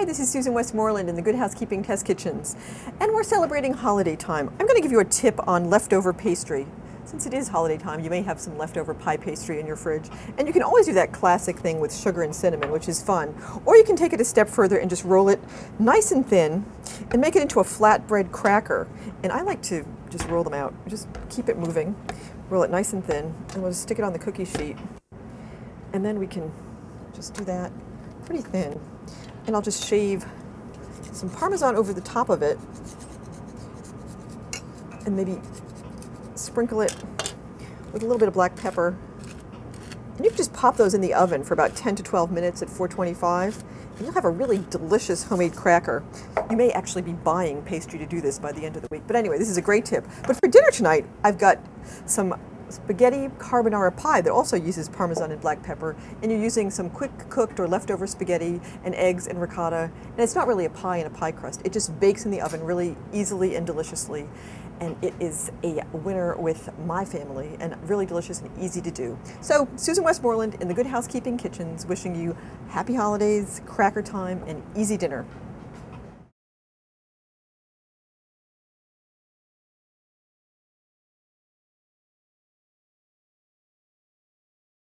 Hi, this is Susan Westmoreland in the Good Housekeeping Test Kitchens, and we're celebrating holiday time. I'm going to give you a tip on leftover pastry. Since it is holiday time, you may have some leftover pie pastry in your fridge, and you can always do that classic thing with sugar and cinnamon, which is fun. Or you can take it a step further and just roll it nice and thin and make it into a flatbread cracker. And I like to just roll them out, just keep it moving, roll it nice and thin, and we'll just stick it on the cookie sheet. And then we can just do that pretty thin and I'll just shave some Parmesan over the top of it and maybe sprinkle it with a little bit of black pepper. And you can just pop those in the oven for about 10 to 12 minutes at 425 and you'll have a really delicious homemade cracker. You may actually be buying pastry to do this by the end of the week. But anyway, this is a great tip. But for dinner tonight, I've got some spaghetti carbonara pie that also uses Parmesan and black pepper, and you're using some quick cooked or leftover spaghetti and eggs and ricotta. And it's not really a pie in a pie crust, it just bakes in the oven really easily and deliciously. And it is a winner with my family and really delicious and easy to do. So, Susan Westmoreland in the Good Housekeeping Kitchens wishing you happy holidays, cracker time, and easy dinner.